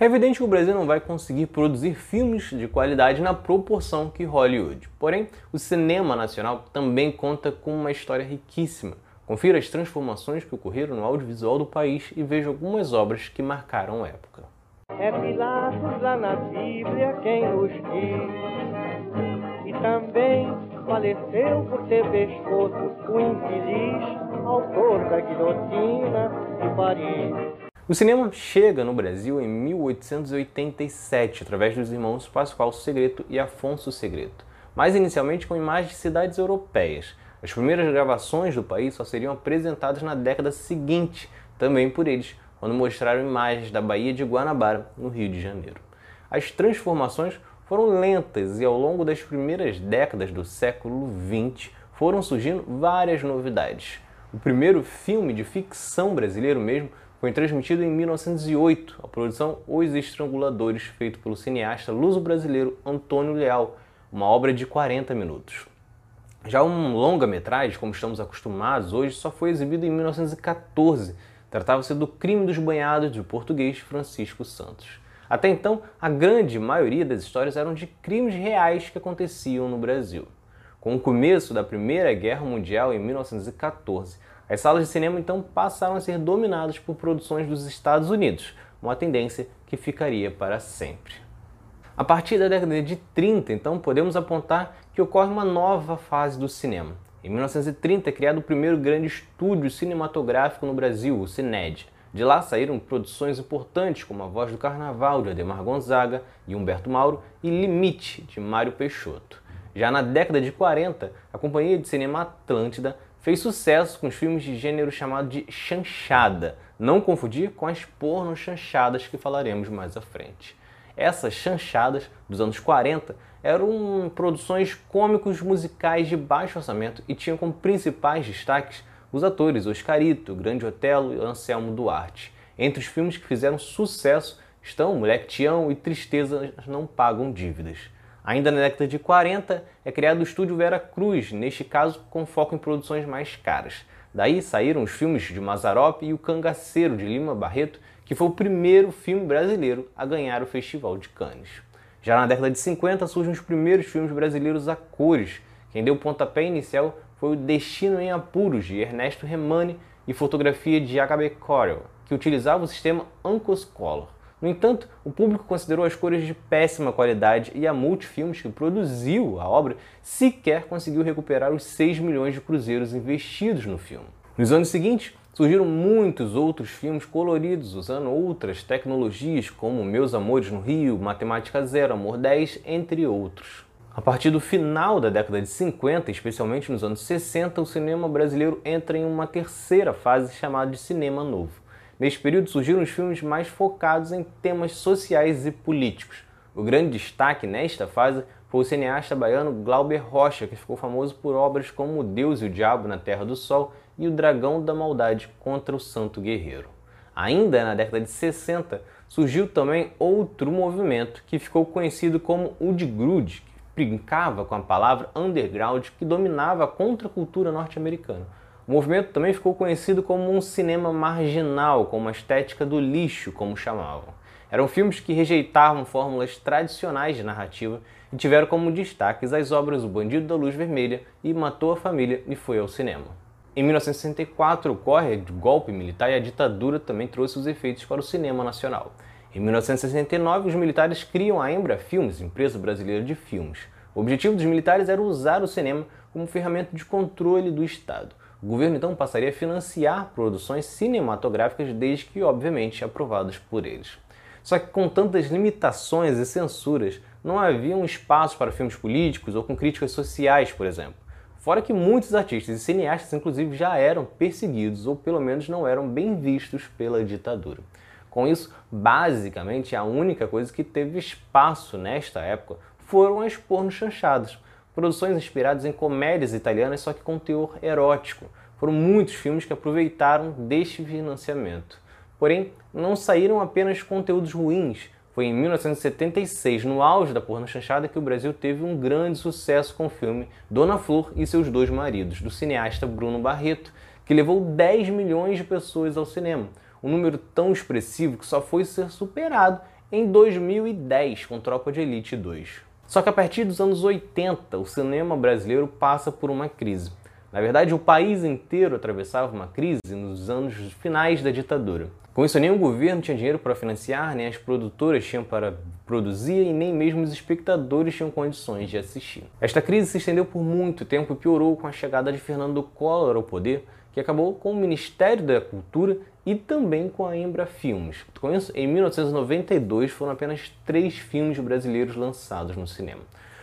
É evidente que o Brasil não vai conseguir produzir filmes de qualidade na proporção que Hollywood. Porém, o cinema nacional também conta com uma história riquíssima. Confira as transformações que ocorreram no audiovisual do país e veja algumas obras que marcaram a época. É Pilatos lá na Bíblia quem nos diz E também faleceu por ter pescoço o infeliz autor da guilhotina de Paris o cinema chega no Brasil em 1887 através dos irmãos Pascoal Segreto e Afonso Segreto, mas inicialmente com imagens de cidades europeias. As primeiras gravações do país só seriam apresentadas na década seguinte, também por eles, quando mostraram imagens da Baía de Guanabara, no Rio de Janeiro. As transformações foram lentas e ao longo das primeiras décadas do século XX foram surgindo várias novidades. O primeiro filme de ficção brasileiro mesmo foi transmitido em 1908, a produção Os Estranguladores, feito pelo cineasta luso-brasileiro Antônio Leal, uma obra de 40 minutos. Já um longa-metragem, como estamos acostumados hoje, só foi exibido em 1914. Tratava-se do Crime dos Banhados, do português Francisco Santos. Até então, a grande maioria das histórias eram de crimes reais que aconteciam no Brasil. Com o começo da Primeira Guerra Mundial, em 1914, as salas de cinema então passaram a ser dominadas por produções dos Estados Unidos, uma tendência que ficaria para sempre. A partir da década de 30, então, podemos apontar que ocorre uma nova fase do cinema. Em 1930 é criado o primeiro grande estúdio cinematográfico no Brasil, o Cined. De lá saíram produções importantes como A Voz do Carnaval, de Ademar Gonzaga e Humberto Mauro, e Limite, de Mário Peixoto. Já na década de 40, a Companhia de Cinema Atlântida fez sucesso com os filmes de gênero chamado de chanchada, não confundir com as porno chanchadas que falaremos mais à frente. Essas chanchadas dos anos 40 eram produções cômicos musicais de baixo orçamento e tinham como principais destaques os atores Oscarito, Grande Otelo e Anselmo Duarte. Entre os filmes que fizeram sucesso estão Moleque Tião e Tristeza Não Pagam Dívidas. Ainda na década de 40 é criado o estúdio Vera Cruz, neste caso com foco em produções mais caras. Daí saíram os filmes de Mazarop e O Cangaceiro de Lima Barreto, que foi o primeiro filme brasileiro a ganhar o Festival de Cannes. Já na década de 50 surgem os primeiros filmes brasileiros a cores. Quem deu o pontapé inicial foi o Destino em Apuros, de Ernesto Remani, e fotografia de H.B. Corel, que utilizava o sistema Ancos Color. No entanto, o público considerou as cores de péssima qualidade e a Multifilmes, que produziu a obra, sequer conseguiu recuperar os 6 milhões de cruzeiros investidos no filme. Nos anos seguintes, surgiram muitos outros filmes coloridos usando outras tecnologias, como Meus Amores no Rio, Matemática Zero, Amor 10, entre outros. A partir do final da década de 50, especialmente nos anos 60, o cinema brasileiro entra em uma terceira fase chamada de cinema novo. Neste período surgiram os filmes mais focados em temas sociais e políticos. O grande destaque nesta fase foi o cineasta baiano Glauber Rocha, que ficou famoso por obras como Deus e o Diabo na Terra do Sol e O Dragão da Maldade contra o Santo Guerreiro. Ainda na década de 60, surgiu também outro movimento que ficou conhecido como o de Grude, que brincava com a palavra underground que dominava a contracultura norte-americana. O movimento também ficou conhecido como um cinema marginal, com uma estética do lixo, como chamavam. Eram filmes que rejeitavam fórmulas tradicionais de narrativa e tiveram como destaques as obras O Bandido da Luz Vermelha e Matou a Família e Foi ao Cinema. Em 1964 ocorre o golpe militar e a ditadura também trouxe os efeitos para o cinema nacional. Em 1969, os militares criam a Embra Filmes, empresa brasileira de filmes. O objetivo dos militares era usar o cinema como ferramenta de controle do Estado. O governo então passaria a financiar produções cinematográficas desde que, obviamente, aprovadas por eles. Só que com tantas limitações e censuras, não havia um espaço para filmes políticos ou com críticas sociais, por exemplo. Fora que muitos artistas e cineastas, inclusive, já eram perseguidos ou pelo menos não eram bem vistos pela ditadura. Com isso, basicamente, a única coisa que teve espaço nesta época foram as pornos chanchadas produções inspiradas em comédias italianas, só que com teor erótico. Foram muitos filmes que aproveitaram deste financiamento. Porém, não saíram apenas conteúdos ruins. Foi em 1976, no auge da porno chanchada, que o Brasil teve um grande sucesso com o filme Dona Flor e seus dois maridos, do cineasta Bruno Barreto, que levou 10 milhões de pessoas ao cinema. Um número tão expressivo que só foi ser superado em 2010 com Tropa de Elite 2. Só que a partir dos anos 80, o cinema brasileiro passa por uma crise. Na verdade, o país inteiro atravessava uma crise nos anos finais da ditadura. Com isso, nem o governo tinha dinheiro para financiar, nem as produtoras tinham para produzir e nem mesmo os espectadores tinham condições de assistir. Esta crise se estendeu por muito tempo e piorou com a chegada de Fernando Collor ao poder, que acabou com o Ministério da Cultura e também com a Embra Filmes. Com isso, em 1992 foram apenas três filmes brasileiros lançados no cinema.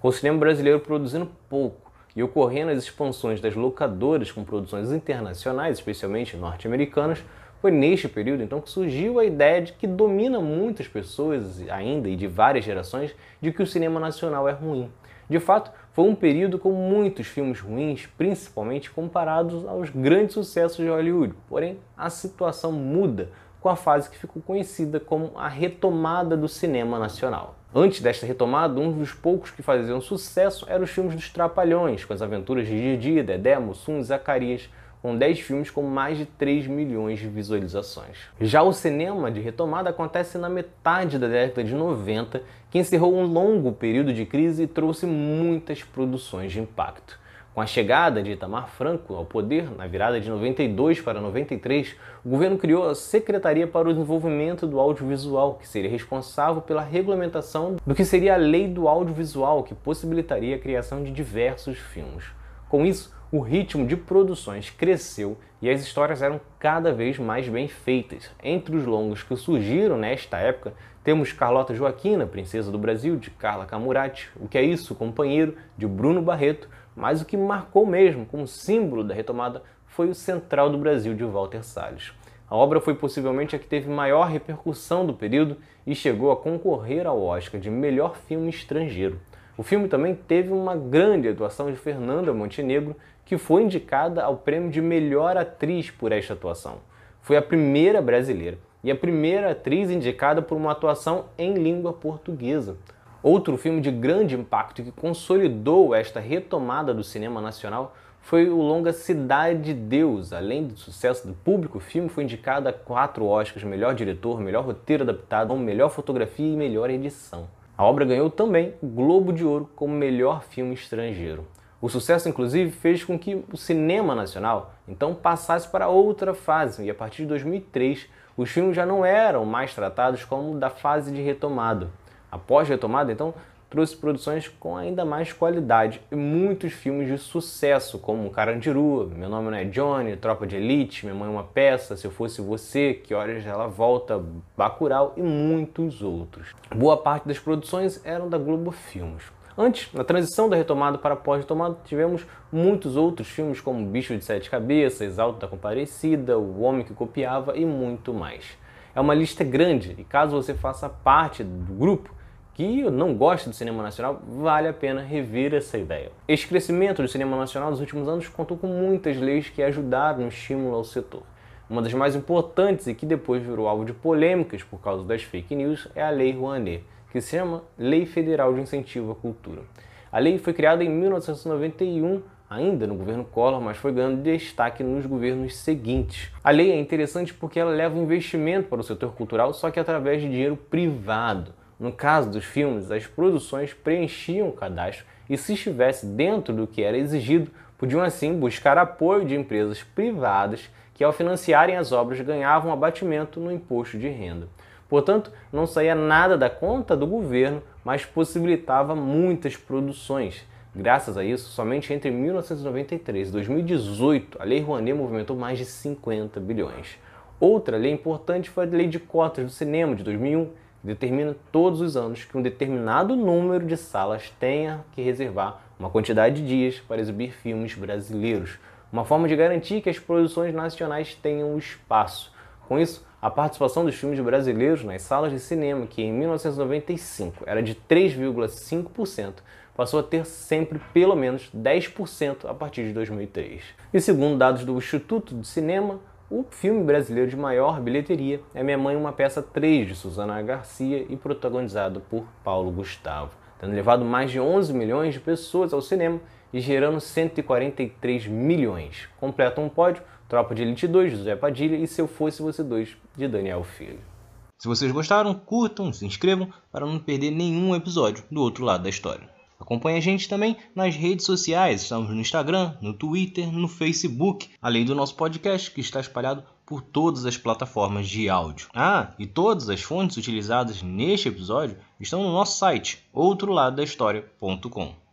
Com o cinema brasileiro produzindo pouco e ocorrendo as expansões das locadoras com produções internacionais, especialmente norte-americanas, foi neste período então que surgiu a ideia de que domina muitas pessoas ainda e de várias gerações de que o cinema nacional é ruim. De fato, foi um período com muitos filmes ruins, principalmente comparados aos grandes sucessos de Hollywood. Porém, a situação muda com a fase que ficou conhecida como a retomada do cinema nacional. Antes desta retomada, um dos poucos que faziam sucesso eram os filmes dos Trapalhões, com as aventuras de Didi, Dedé, Mussum e Zacarias, com 10 filmes com mais de 3 milhões de visualizações. Já o cinema de retomada acontece na metade da década de 90, que encerrou um longo período de crise e trouxe muitas produções de impacto. Com a chegada de Itamar Franco ao poder, na virada de 92 para 93, o governo criou a Secretaria para o Desenvolvimento do Audiovisual, que seria responsável pela regulamentação do que seria a Lei do Audiovisual, que possibilitaria a criação de diversos filmes. Com isso, o ritmo de produções cresceu e as histórias eram cada vez mais bem feitas. Entre os longos que surgiram nesta época, temos Carlota Joaquina, Princesa do Brasil, de Carla Camurati, O Que É Isso, Companheiro, de Bruno Barreto, mas o que marcou mesmo como símbolo da retomada foi o Central do Brasil de Walter Salles. A obra foi possivelmente a que teve maior repercussão do período e chegou a concorrer ao Oscar de melhor filme estrangeiro. O filme também teve uma grande atuação de Fernanda Montenegro, que foi indicada ao prêmio de melhor atriz por esta atuação. Foi a primeira brasileira e a primeira atriz indicada por uma atuação em língua portuguesa. Outro filme de grande impacto que consolidou esta retomada do cinema nacional foi o longa Cidade de Deus. Além do sucesso do público, o filme foi indicado a quatro Oscars: melhor diretor, melhor roteiro adaptado, melhor fotografia e melhor edição. A obra ganhou também o Globo de Ouro como melhor filme estrangeiro. O sucesso, inclusive, fez com que o cinema nacional então passasse para outra fase, e a partir de 2003 os filmes já não eram mais tratados como da fase de retomada. Após retomada, então, trouxe produções com ainda mais qualidade e muitos filmes de sucesso, como Carandiru, Meu Nome Não É Johnny, Tropa de Elite, Minha Mãe é uma Peça, Se Eu Fosse Você, Que Horas Ela Volta, Bacurau e muitos outros. Boa parte das produções eram da Globo Filmes. Antes, na transição da retomada para pós-retomada, tivemos muitos outros filmes como Bicho de Sete Cabeças, Alto da Comparecida, O Homem que Copiava e muito mais. É uma lista grande e caso você faça parte do grupo, que não gosta do cinema nacional, vale a pena rever essa ideia. Esse crescimento do cinema nacional nos últimos anos contou com muitas leis que ajudaram no estímulo ao setor. Uma das mais importantes e que depois virou alvo de polêmicas por causa das fake news é a Lei Rouanet, que se chama Lei Federal de Incentivo à Cultura. A lei foi criada em 1991 ainda no governo Collor, mas foi ganhando destaque nos governos seguintes. A lei é interessante porque ela leva investimento para o setor cultural, só que através de dinheiro privado. No caso dos filmes, as produções preenchiam o cadastro e, se estivesse dentro do que era exigido, podiam assim buscar apoio de empresas privadas que, ao financiarem as obras, ganhavam abatimento no imposto de renda. Portanto, não saía nada da conta do governo, mas possibilitava muitas produções. Graças a isso, somente entre 1993 e 2018, a Lei Rouanet movimentou mais de 50 bilhões. Outra lei importante foi a Lei de Cotas do Cinema de 2001, determina todos os anos que um determinado número de salas tenha que reservar uma quantidade de dias para exibir filmes brasileiros, uma forma de garantir que as produções nacionais tenham espaço. Com isso, a participação dos filmes brasileiros nas salas de cinema, que em 1995 era de 3,5%, passou a ter sempre pelo menos 10% a partir de 2003. E segundo dados do Instituto de Cinema, o filme brasileiro de maior bilheteria é Minha Mãe Uma Peça 3, de Suzana Garcia e protagonizado por Paulo Gustavo, tendo levado mais de 11 milhões de pessoas ao cinema e gerando 143 milhões. Completa um pódio Tropa de Elite 2, de José Padilha e Se Eu Fosse Você 2, de Daniel Filho. Se vocês gostaram, curtam, se inscrevam para não perder nenhum episódio do outro lado da história. Acompanhe a gente também nas redes sociais, estamos no Instagram, no Twitter, no Facebook, além do nosso podcast que está espalhado por todas as plataformas de áudio. Ah, e todas as fontes utilizadas neste episódio estão no nosso site, outroladodahistoria.com.